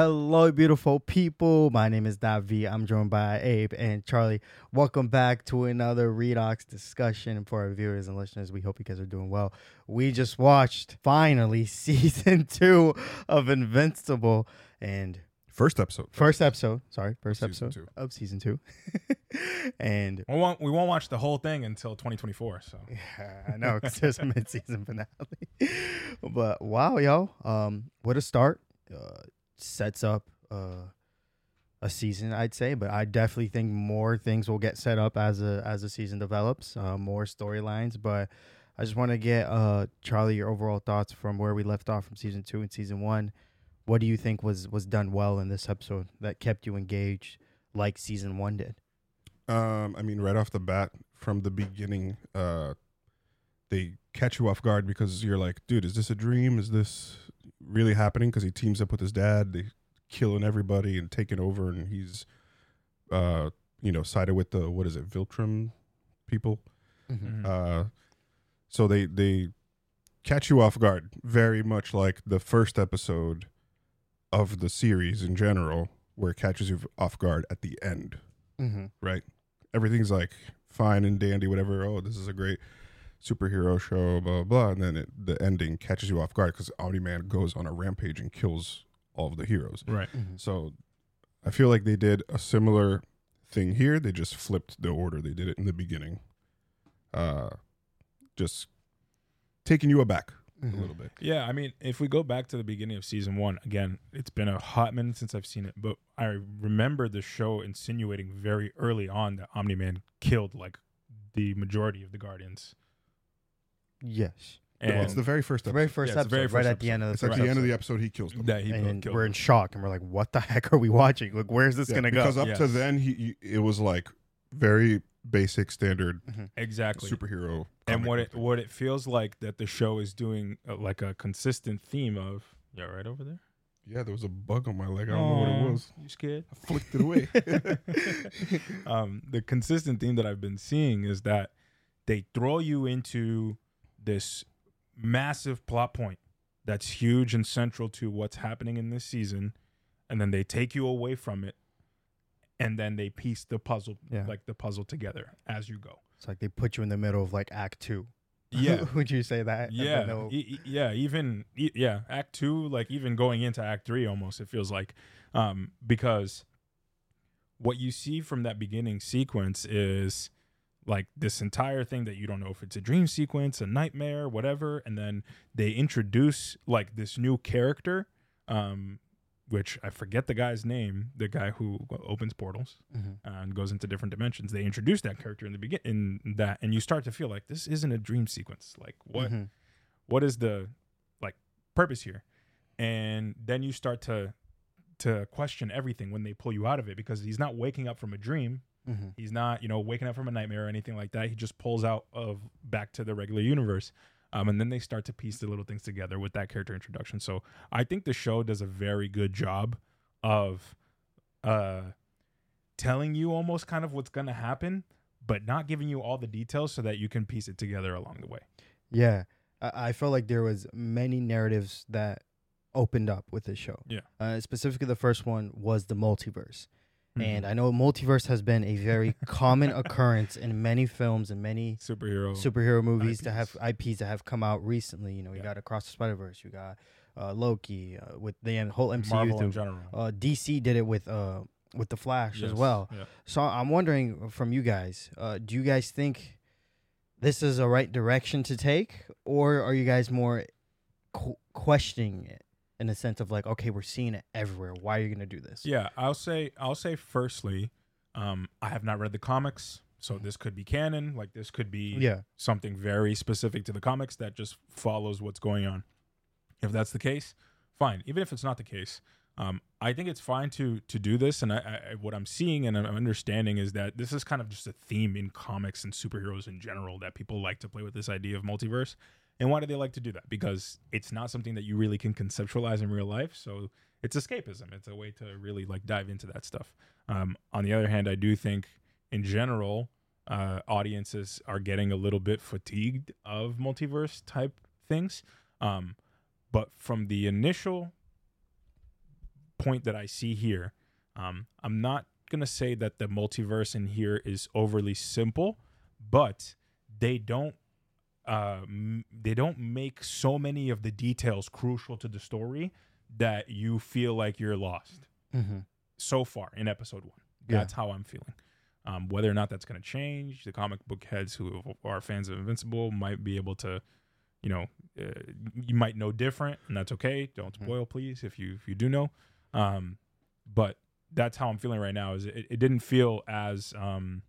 Hello, beautiful people. My name is Davi. I'm joined by Abe and Charlie. Welcome back to another Redox discussion for our viewers and listeners. We hope you guys are doing well. We just watched finally season two of Invincible and First episode. first episode. Sorry, first Season episode two. of season two. and We won't we won't watch the whole thing until 2024. So Yeah, I know because there's a mid-season finale. but wow, yo, um, what a start! Uh, sets up uh, a season, I'd say. But I definitely think more things will get set up as a as the season develops, uh, more storylines. But I just want to get uh, Charlie your overall thoughts from where we left off from season two and season one. What do you think was was done well in this episode that kept you engaged, like season one did? Um, I mean, right off the bat, from the beginning, uh, they catch you off guard because you're like, dude, is this a dream? Is this really happening? Because he teams up with his dad, they killing everybody and taking over, and he's, uh, you know, sided with the what is it, Viltrum people. Mm-hmm. mhm. Uh, so they they catch you off guard, very much like the first episode of the series in general, where it catches you off guard at the end. Mm-hmm. right? Everything's like fine and dandy, whatever. Oh, this is a great superhero show, blah blah. blah. And then it, the ending catches you off guard because Omni Man goes on a rampage and kills all of the heroes. right. Mm-hmm. So I feel like they did a similar thing here. They just flipped the order. They did it in the beginning, uh, just taking you aback Mhm. a little bit. Yeah, I mean, if we go back to the beginning of season one, again, it's been a hot minute since I've seen it, but I remember the show insinuating very early on that Omni Man killed like the majority of the Guardians. Yes. And it's the very first The episode. very first Yeah, it's the episode, very right first at the end of the it's first at the end of the episode. episode he kills them. that he and killed we're in shock, and we're like, "What the heck are we watching? Like, where's this Yeah, gonna go?" because up to Yes. then he, he it was like very basic standard exactly. superhero. and comic what book it thing. what it feels like that the show is doing uh, like a consistent theme of yeah right over there Yeah, there was a bug on my leg. I don't know what it was. you scared I flicked it away. um, the consistent theme that I've been seeing is that they throw you into this massive plot point that's huge and central to what's happening in this season, and then they take you away from it, and then they piece the puzzle, Yeah. like the puzzle together as you go. It's like they put you in the middle of like Act Two. Yeah. Would you say that? Yeah, they'll- e- e- yeah. Even e- yeah, Act Two, like even going into Act Three, almost it feels like, um, because what you see from that beginning sequence is like this entire thing that you don't know if it's a dream sequence, a nightmare, whatever, and then they introduce like this new character, um, which I forget the guy's name, the guy who opens portals Mhm. and goes into different dimensions. They introduce that character in the begin in that, and you start to feel like this isn't a dream sequence. Like what? Mhm. what is the like purpose here and then you start to to question everything when they pull you out of it because he's not waking up from a dream Mhm. he's not you know waking up from a nightmare or anything like that he just pulls out of back to the regular universe um, and then they start to piece the little things together with that character introduction so i think the show does a very good job of uh telling you almost kind of what's gonna happen but not giving you all the details so that you can piece it together along the way Yeah, I, I felt like there was many narratives that opened up with this show. Yeah. Uh, specifically, the first one was the multiverse, Mm-hmm. and I know multiverse has been a very common occurrence in many films and many superhero superhero movies that have IPs. IPs that have come out recently. You know, you Yeah. got Across the Spider Verse, you got uh, Loki uh, with the whole MCU. Marvel through- in general. uh, DC did it with uh, with the Flash as well. yeah. So I'm wondering from you guys, uh, do you guys think this is a right direction to take, or are you guys more qu- questioning it in the sense of like, okay, we're seeing it everywhere. Why are you gonna do this? Yeah, I'll say I'll say firstly, um, I have not read the comics, so this could be canon. Like this could be Yeah. something very specific to the comics that just follows what's going on. If that's the case, fine. Even if it's not the case, um, I think it's fine to to do this. And I, I, what I'm seeing and I'm understanding is that this is kind of just a theme in comics and superheroes in general that people like to play with this idea of multiverse. And why do they like to do that? Because it's not something that you really can conceptualize in real life. So it's escapism. It's a way to really like dive into that stuff. Um, on the other hand, I do think in general, uh, audiences are getting a little bit fatigued of multiverse type things. Um, but from the initial point that I see here. Um, I'm not gonna say that the multiverse in here is overly simple, but they don't uh, m- they don't make so many of the details crucial to the story that you feel like you're lost Mm-hmm. so far in episode one. Yeah. That's how I'm feeling. Um, whether or not that's going to change, the comic book heads who are fans of Invincible might be able to, you know, uh, you might know different, and that's okay. Don't Mhm. spoil, please, if you if you do know. Um, but that's how I'm feeling right now. Is it, it didn't feel as um,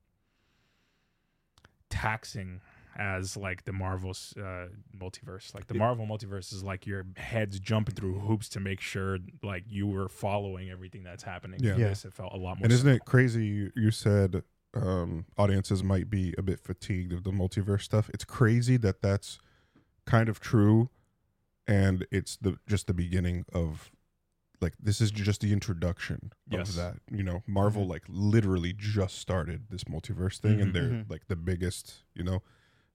taxing as like the Marvel's uh, multiverse. Like the Marvel multiverse is like your head's jumping through hoops to make sure like you were following everything that's happening. Yeah. Yeah. This it felt a lot more. And isn't simple. it crazy? You, you said um, audiences might be a bit fatigued of the multiverse stuff. It's crazy that that's kind of true, and it's the just the beginning of like this is just the introduction Yes. of that. You know, Marvel Mhm. like literally just started this multiverse thing, Mhm. and they're Mhm. like the biggest you know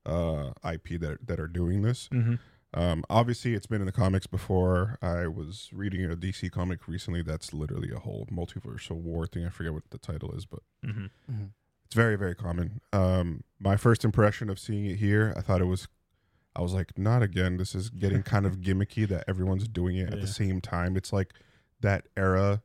uh, IP that that are doing this. Mhm. Um, obviously, it's been in the comics before. I was reading a DC comic recently that's literally a whole multiversal war thing. I forget what the title is, but Mhm. Mhm. it's very, very common. Um, my first impression of seeing it here, I thought it was, I was like, not again. This is getting kind of gimmicky that everyone's doing it at the same time. It's like that era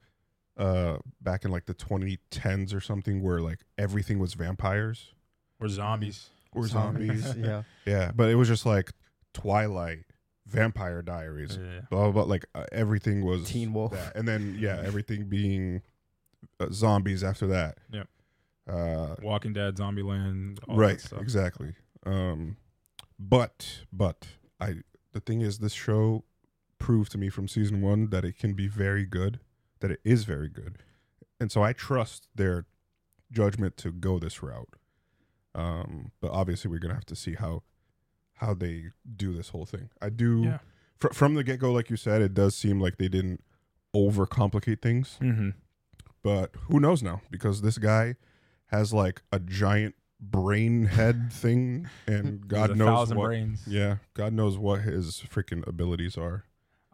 uh back in like the 2010s or something where like everything was vampires Or zombies. Or zombies yeah. yeah but it was just like twilight vampire diaries Yeah. blah blah, blah. like uh, everything was Teen Wolf. that. and then yeah everything being uh, zombies after that Yep. uh Walking Dead, Zombieland, all right that stuff. exactly um but but i the thing is this show proved to me from season one that it can be very good that it is very good and so i trust their judgment to go this route um but obviously we're gonna have to see how how they do this whole thing i do Yeah. fr- from the get-go like you said it does seem like they didn't overcomplicate things Mm-hmm. but who knows now because this guy has like a giant brain head thing and god a knows thousand what brains. yeah god knows what his freaking abilities are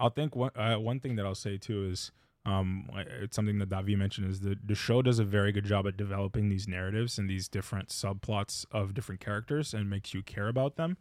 I'll think one uh, one thing that I'll say too is um it's something that Davi mentioned is that the show does a very good job at developing these narratives and these different subplots of different characters and makes you care about them.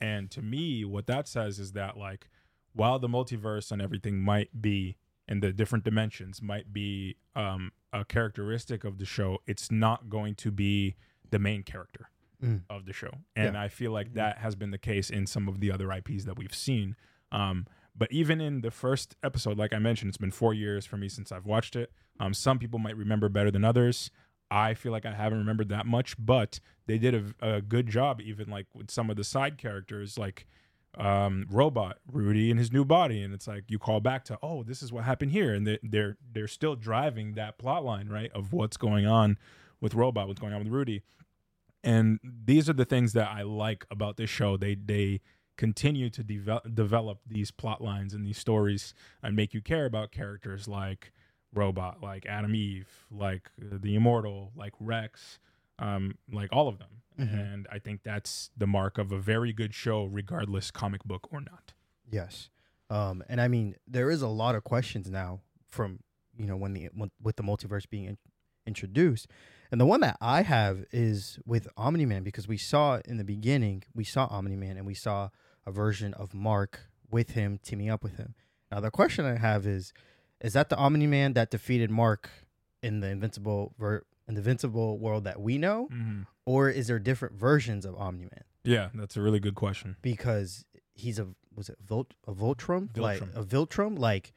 And to me, what that says is that like while the multiverse and everything might be and the different dimensions might be um, a characteristic of the show, it's not going to be the main character Mm. of the show. And I feel like that has been the case in some of the other IPs that we've seen. Um, but even in the first episode, like I mentioned, it's been four years for me since I've watched it. Um, some people might remember better than others. I feel like I haven't remembered that much, but they did a, a good job, even like with some of the side characters, like um, Robot Rudy and his new body, and it's like you call back to, oh, this is what happened here, and they, they're they're still driving that plot line, right, of what's going on with Robot, what's going on with Rudy, and these are the things that I like about this show. They they continue to develop develop these plot lines and these stories and make you care about characters like Robot, like Atom Eve, like uh, the Immortal, like Rex, um, like all of them. Mhm. And I think that's the mark of a very good show, regardless comic book or not. Yes. Um, and I mean, there is a lot of questions now from you know when the when, with the multiverse being in, introduced, and the one that I have is with Omni Man because we saw in the beginning we saw Omni Man and we saw a version of Mark with him teaming up with him. Now the question I have is, is that the Omni Man that defeated Mark in the Invincible ver- in the Invincible world that we know, Mm-hmm. or is there different versions of Omni Man? Yeah, that's a really good question. because he's a was it Volt a Voltrum? like a Viltrum like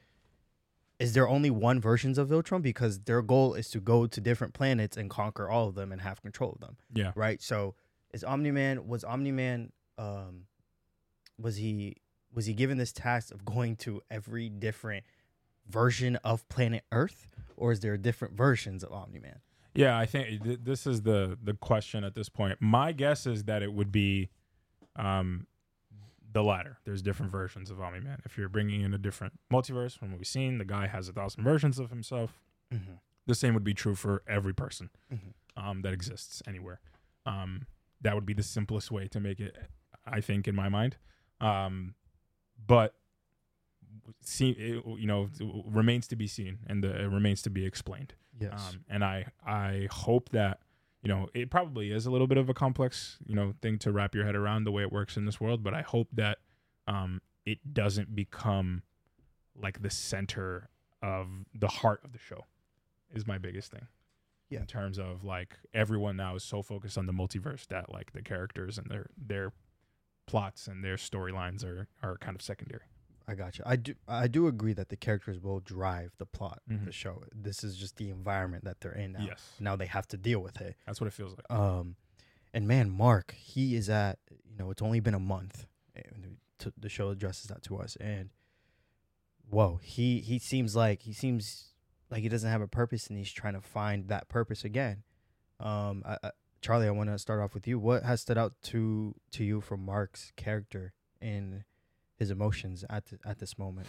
is there only one versions of Viltrum because their goal is to go to different planets and conquer all of them and have control of them Yeah. right so is Omni-Man was Omni-Man um was he was he given this task of going to every different version of planet Earth or is there different versions of Omni-Man Yeah, I think th- this is the the question at this point. My guess is that it would be um, the latter. There's different versions of Omni Man. If you're bringing in a different multiverse from what we've seen, the guy has a thousand versions of himself. mm-hmm. The same would be true for every person Mhm. um, that exists anywhere. Um, that would be the simplest way to make it, I think, in my mind. Um, but see it, you know remains to be seen and the, it remains to be explained. Yes. Um, and I I hope that you know it probably is a little bit of a complex you know thing to wrap your head around the way it works in this world, but I hope that um, it doesn't become like the center of the heart of the show. Is my biggest thing. Yeah. In terms of like everyone now is so focused on the multiverse that like the characters and their their plots and their storylines are are kind of secondary. I got you. I do. I do agree that the characters will drive the plot of Mhm. the show. This is just the environment that they're in now. Yes. Now they have to deal with it. That's what it feels like. Um, and man, Mark, he is at. You know, it's only been a month. And t- the show addresses that to us, and whoa, he he seems like he seems like he doesn't have a purpose, and he's trying to find that purpose again. Um, I, I, Charlie, I want to start off with you. What has stood out to to you from Mark's character and his emotions at at this moment?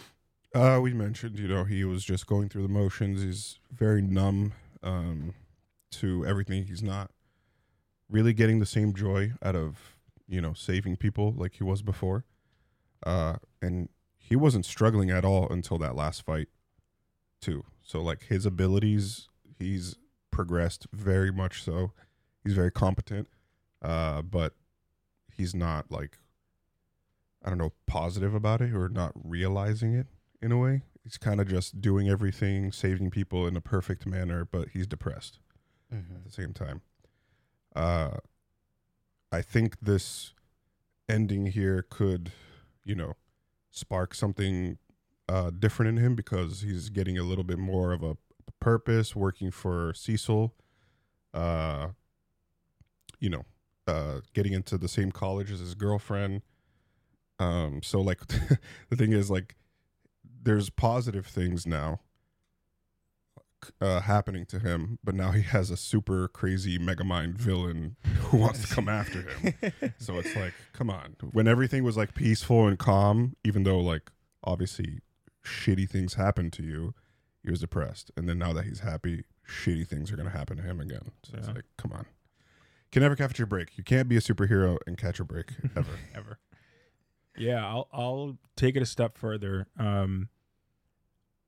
Uh, we mentioned, you know, he was just going through the motions. He's very numb um, to everything. He's not really getting the same joy out of, you know, saving people like he was before. Uh, and he wasn't struggling at all until that last fight, too. So, like, his abilities, he's progressed very much so. He's very competent, uh, but he's not, like, I don't know, positive about it or not realizing it in a way. He's kind of just doing everything, saving people in a perfect manner, but he's depressed at the same time. Uh, I think this ending here could, you know, spark something uh, different in him because he's getting a little bit more of a purpose, working for Cecil. Uh, you know, uh, getting into the same college as his girlfriend. Um, so like the thing is like there's positive things now uh, happening to him, but now he has a super crazy megamind villain who wants to come after him. So it's like, come on. When everything was like peaceful and calm, even though like obviously shitty things happened to you, he was depressed. And then now that he's happy, shitty things are gonna happen to him again. So it's like, come on. Can never catch your break. You can't be a superhero and catch a break ever. ever. Yeah, I'll I'll take it a step further. Um,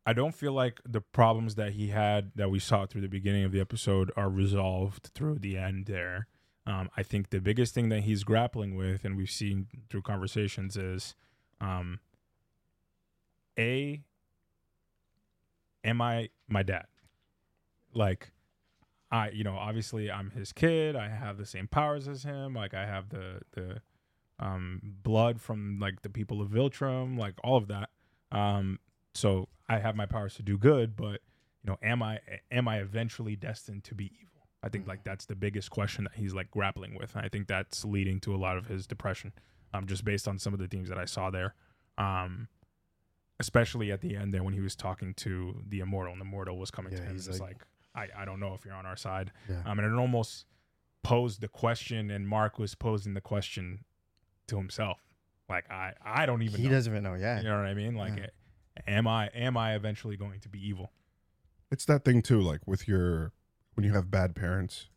I don't feel like the problems that he had that we saw through the beginning of the episode are resolved through the end there. Um, I think the biggest thing that he's grappling with, and we've seen through conversations, is um, a am I my dad? Like, I you know obviously I'm his kid. I have the same powers as him. Like I have the the um, blood from like the people of Viltrum, like all of that. Um, so I have my powers to do good, but you know, am I am I eventually destined to be evil? I think like that's the biggest question that he's like grappling with. And I think that's leading to a lot of his depression, um, just based on some of the themes that I saw there. Um, especially at the end there when he was talking to the immortal, and the immortal was coming Yeah, to him. he's like- like, I, I don't know if you're on our side. Yeah. Um, and it almost posed the question, and Mark was posing the question to himself. Like I, I don't even. he know. doesn't even know. Yeah. You know what I mean? Like, Yeah. am I, am I eventually going to be evil? It's that thing too, like with your when you have bad parents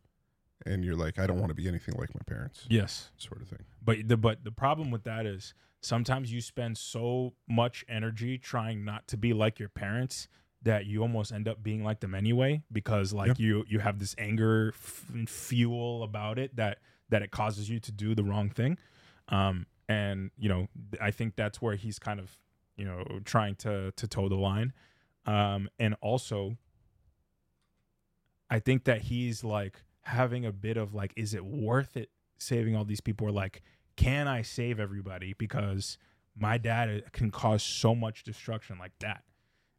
and you're like, I don't want to be anything like my parents, Yes. sort of thing. But the but the problem with that is sometimes you spend so much energy trying not to be like your parents that you almost end up being like them anyway because like Yep. you you have this anger f- fuel about it that that it causes you to do the wrong thing. Um and you know i think that's where he's kind of you know trying to to toe the line. Um and also i think that he's like having a bit of like is it worth it saving all these people? Or like can i save everybody? Because my dad uh, can cause so much destruction like that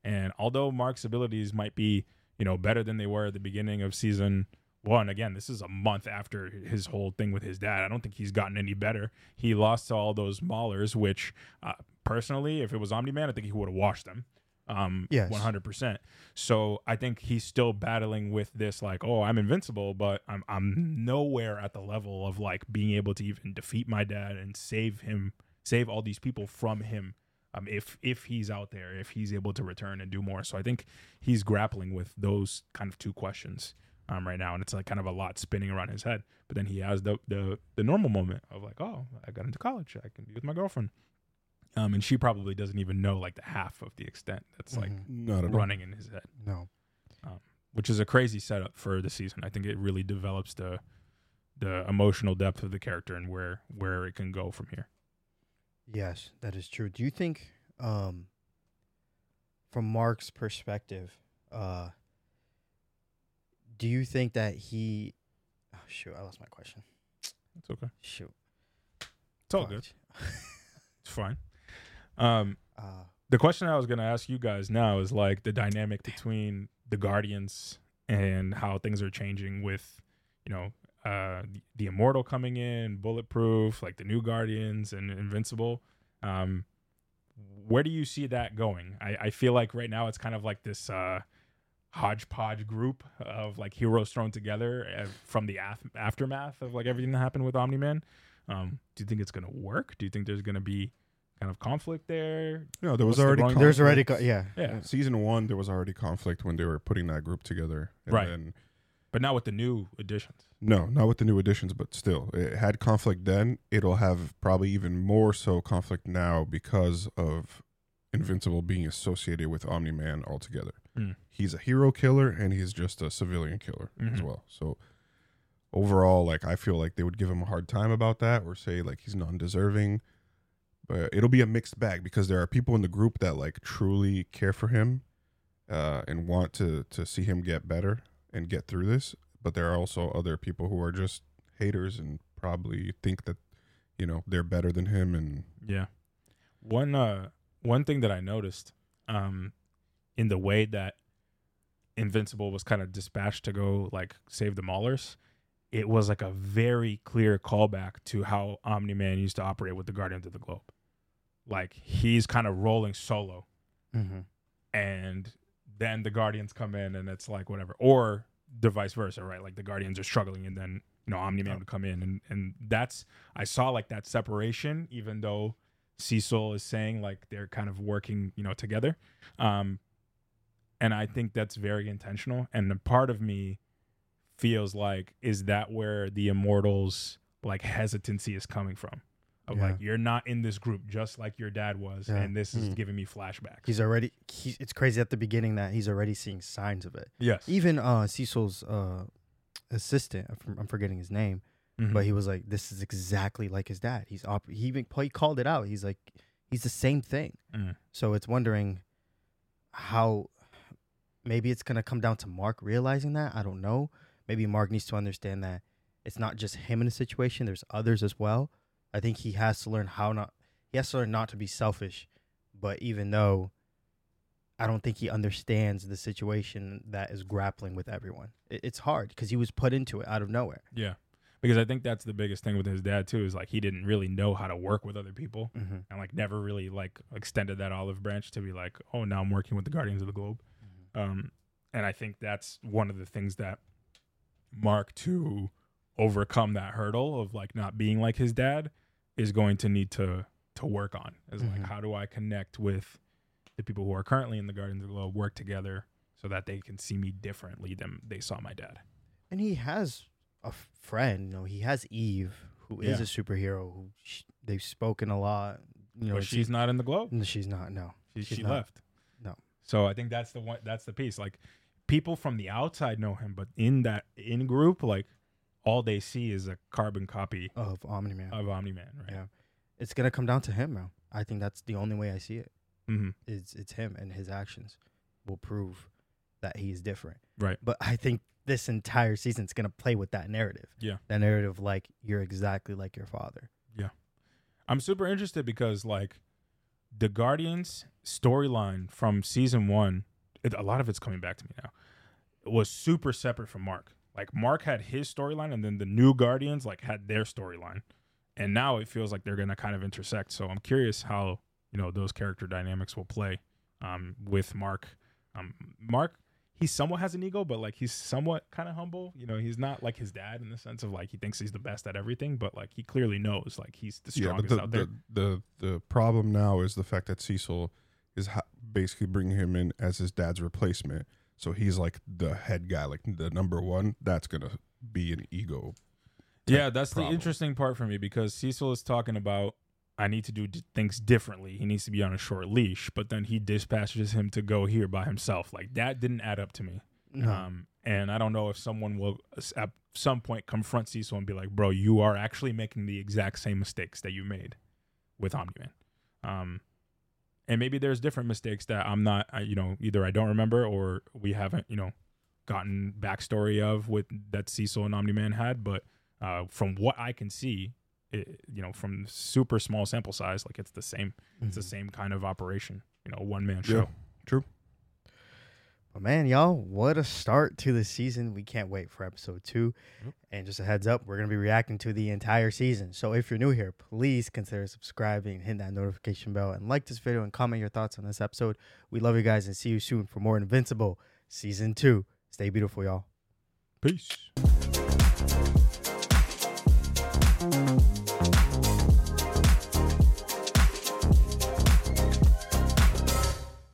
and although mark's abilities might be you know better than they were at the beginning of season one again this is a month after his whole thing with his dad. I don't think he's gotten any better. He lost to all those maulers which uh, personally if it was omni-man i think he would have washed them um Yes. 100% so i think he's still battling with this like oh i'm invincible but i'm i'm nowhere at the level of like being able to even defeat my dad and save him save all these people from him um if if he's out there if he's able to return and do more so i think he's grappling with those kind of two questions um right now and it's like kind of a lot spinning around his head but then he has the the the normal moment of like oh i got into college i can be with my girlfriend um, and she probably doesn't even know like the half of the extent that's like Mhm. Not running in his head, no. which is a crazy setup for the season. I think it really develops the the emotional depth of the character and where where it can go from here. Yes, that is true. Do you think, um, from Mark's perspective, uh, do you think that he? Oh, shoot, I lost my question. It's okay. Shoot, It's all good. It's fine. Um, Uh, the question I was going to ask you guys now is like the dynamic between the Guardians and how things are changing with, you know, uh, the, the Immortal coming in, Bulletproof, like the new Guardians and Invincible. Um, where do you see that going? I, I feel like right now it's kind of like this uh, hodgepodge group of like heroes thrown together uh, from the af- aftermath of like everything that happened with Omni Man. Um, do you think it's going to work? Do you think there's going to be kind of conflict there? No, there was What's the already there's already, conflict. co- yeah, Yeah. season one. There was already conflict when they were putting that group together. And Right. Then, but not with the new additions. No, not with the new additions, but still, it had conflict then. It'll have probably even more so conflict now because of Invincible being associated with Omni Man altogether. Mm. He's a hero killer and he's just a civilian killer as Mhm. well. So overall, like I feel like they would give him a hard time about that or say like he's non-deserving. But it'll be a mixed bag because there are people in the group that like truly care for him uh, and want to to see him get better and get through this. But there are also other people who are just haters and probably think that you know they're better than him and Yeah. One uh one thing that I noticed um in the way that Invincible was kind of dispatched to go like save the Maulers, it was like a very clear callback to how Omni Man used to operate with the Guardians of the Globe. Like he's kind of rolling solo mm-hmm. and then the Guardians come in and it's like whatever. Or the vice versa, right? Like the Guardians are struggling and then you know Omni Man would come in and and that's I saw like that separation, even though Cecil is saying like they're kind of working, you know, together. Um and I think that's very intentional. And a part of me feels like is that where the immortals like hesitancy is coming from? Of Yeah. like you're not in this group just like your dad was, Yeah. and this is Mm. giving me flashbacks. he's already. He, it's crazy at the beginning that he's already seeing signs of it. yes, Even uh, Cecil's uh, assistant, I'm f- I'm forgetting his name, Mhm. but he was like, "This is exactly like his dad." He's op- he even he called it out. He's like, he's the same thing. Mm. So it's wondering how maybe it's gonna come down to Mark realizing that. I don't know. Maybe Mark needs to understand that it's not just him in a situation. There's others as well. I think he has to learn how not. He has to learn not to be selfish. But even though I don't think he understands the situation that is grappling with everyone, it, it's hard because he was put into it out of nowhere. Yeah. Because I think that's the biggest thing with his dad too is like he didn't really know how to work with other people Mm-hmm. and like never really like extended that olive branch to be like, oh, now I'm working with the Guardians of the Globe. Um, and I think that's one of the things that Mark to overcome that hurdle of like not being like his dad is going to need to to work on. Is Mhm. like how do I connect with the people who are currently in the Guardians of the Globe, work together so that they can see me differently than they saw my dad. And he has a friend. You know, he has Eve, who is Yeah. a superhero. Who sh- they've spoken a lot. You know, but she's not in the Globe. No, she's not. No. She, She's she not. left. No. So I think that's the one. That's the piece. Like people from the outside know him, but in that in group, like all they see is a carbon copy Of Omni Man. of Omni Man. Right. Yeah. It's gonna come down to him now. I think that's the only way I see it. hmm Is it's him and his actions will prove that he is different. Right. But I think this entire season's gonna play with that narrative. Yeah. That narrative like you're exactly like your father. Yeah, I'm super interested because like the Guardians storyline from season one, it, a lot of it's coming back to me now. It was super separate from Mark. Like Mark had his storyline, and then the new Guardians like had their storyline, and now it feels like they're gonna kind of intersect. So I'm curious how you know those character dynamics will play um, with Mark. Um, Mark, he somewhat has an ego, but like he's somewhat kind of humble. You know, he's not like his dad in the sense of like he thinks he's the best at everything, but like he clearly knows like he's the yeah. But strongest the, out there. the the the problem now is the fact that Cecil is ha- basically bringing him in as his dad's replacement. So he's like the head guy, like the number one. That's gonna be an ego. Yeah, that's problem. the interesting part for me because Cecil is talking about I need to do d- things differently. He needs to be on a short leash, but then he dispatches him to go here by himself. Like that didn't add up to me. No. Um, and I don't know if someone will at some point confront Cecil and be like, "Bro, you are actually making the exact same mistakes that you made with Omni Man." Um, and maybe there's different mistakes that I'm not, I, you know, either I don't remember or we haven't, you know, gotten backstory of with that Cecil and Omni Man had. But uh, from what I can see, it, you know, from super small sample size, like it's the same, it's the Mhm. same kind of operation, you know, one man Yeah. show. True. But man, y'all, what a start to the season. We can't wait for episode two. Yep. And just a heads up, we're going to be reacting to the entire season. So if you're new here, please consider subscribing, hit that notification bell, and like this video and comment your thoughts on this episode. We love you guys and see you soon for more Invincible season two. Stay beautiful, y'all. Peace.